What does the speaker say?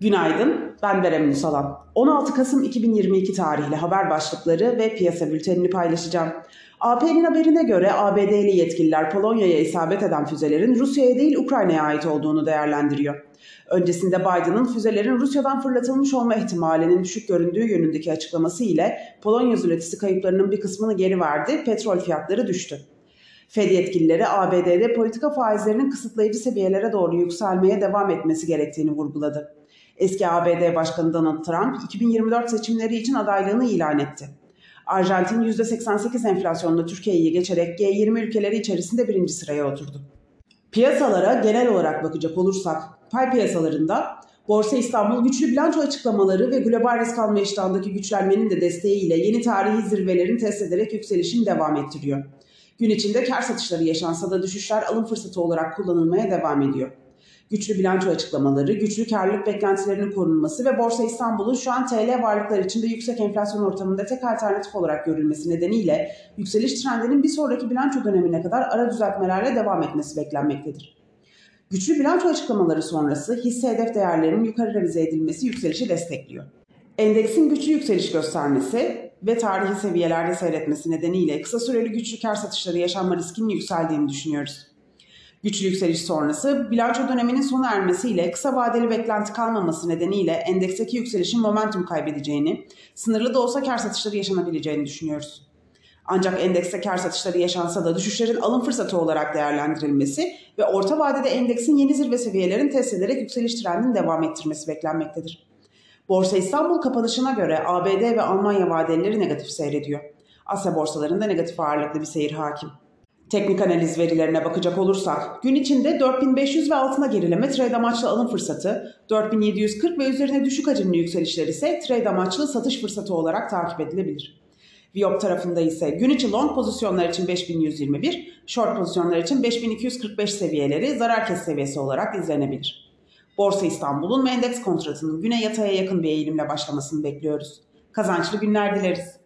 Günaydın, ben Berem Musalan. 16 Kasım 2022 tarihli haber başlıkları ve piyasa bültenini paylaşacağım. AP'nin haberine göre ABD'li yetkililer Polonya'ya isabet eden füzelerin Rusya'ya değil Ukrayna'ya ait olduğunu değerlendiriyor. Öncesinde Biden'ın füzelerin Rusya'dan fırlatılmış olma ihtimalinin düşük göründüğü yönündeki açıklaması ile Polonya üretisi kayıplarının bir kısmını geri verdi, petrol fiyatları düştü. Fed yetkilileri ABD'de politika faizlerinin kısıtlayıcı seviyelere doğru yükselmeye devam etmesi gerektiğini vurguladı. Eski ABD Başkanı Donald Trump 2024 seçimleri için adaylığını ilan etti. Arjantin %88 enflasyonla Türkiye'yi geçerek G20 ülkeleri içerisinde birinci sıraya oturdu. Piyasalara genel olarak bakacak olursak, pay piyasalarında Borsa İstanbul güçlü bilanço açıklamaları ve global risk alma iştahındaki güçlenmenin de desteğiyle yeni tarihi zirvelerini test ederek yükselişini devam ettiriyor. Gün içinde kar satışları yaşansa da düşüşler alım fırsatı olarak kullanılmaya devam ediyor. Güçlü bilanço açıklamaları, güçlü karlılık beklentilerinin korunması ve Borsa İstanbul'un şu an TL varlıklar içinde yüksek enflasyon ortamında tek alternatif olarak görülmesi nedeniyle yükseliş trendinin bir sonraki bilanço dönemine kadar ara düzeltmelerle devam etmesi beklenmektedir. Güçlü bilanço açıklamaları sonrası hisse hedef değerlerinin yukarı revize edilmesi yükselişi destekliyor. Endeksin güçlü yükseliş göstermesi ve tarihi seviyelerde seyretmesi nedeniyle kısa süreli güçlü kar satışları yaşanma riskinin yükseldiğini düşünüyoruz. Güçlü yükseliş sonrası bilanço döneminin sona ermesiyle kısa vadeli beklenti kalmaması nedeniyle endeksteki yükselişin momentum kaybedeceğini, sınırlı da olsa kar satışları yaşanabileceğini düşünüyoruz. Ancak endekste kar satışları yaşansa da düşüşlerin alım fırsatı olarak değerlendirilmesi ve orta vadede endeksin yeni zirve seviyelerini test ederek yükseliş trendini devam ettirmesi beklenmektedir. Borsa İstanbul kapanışına göre ABD ve Almanya vadeleri negatif seyrediyor. Asya borsalarında negatif ağırlıklı bir seyir hakim. Teknik analiz verilerine bakacak olursak gün içinde 4500 ve altına gerileme trade amaçlı alım fırsatı, 4740 ve üzerine düşük hacimli yükselişler ise trade amaçlı satış fırsatı olarak takip edilebilir. Viyop tarafında ise gün içi long pozisyonlar için 5121, short pozisyonlar için 5245 seviyeleri zarar kes seviyesi olarak izlenebilir. Borsa İstanbul'un ve endeks kontratının güne yataya yakın bir eğilimle başlamasını bekliyoruz. Kazançlı günler dileriz.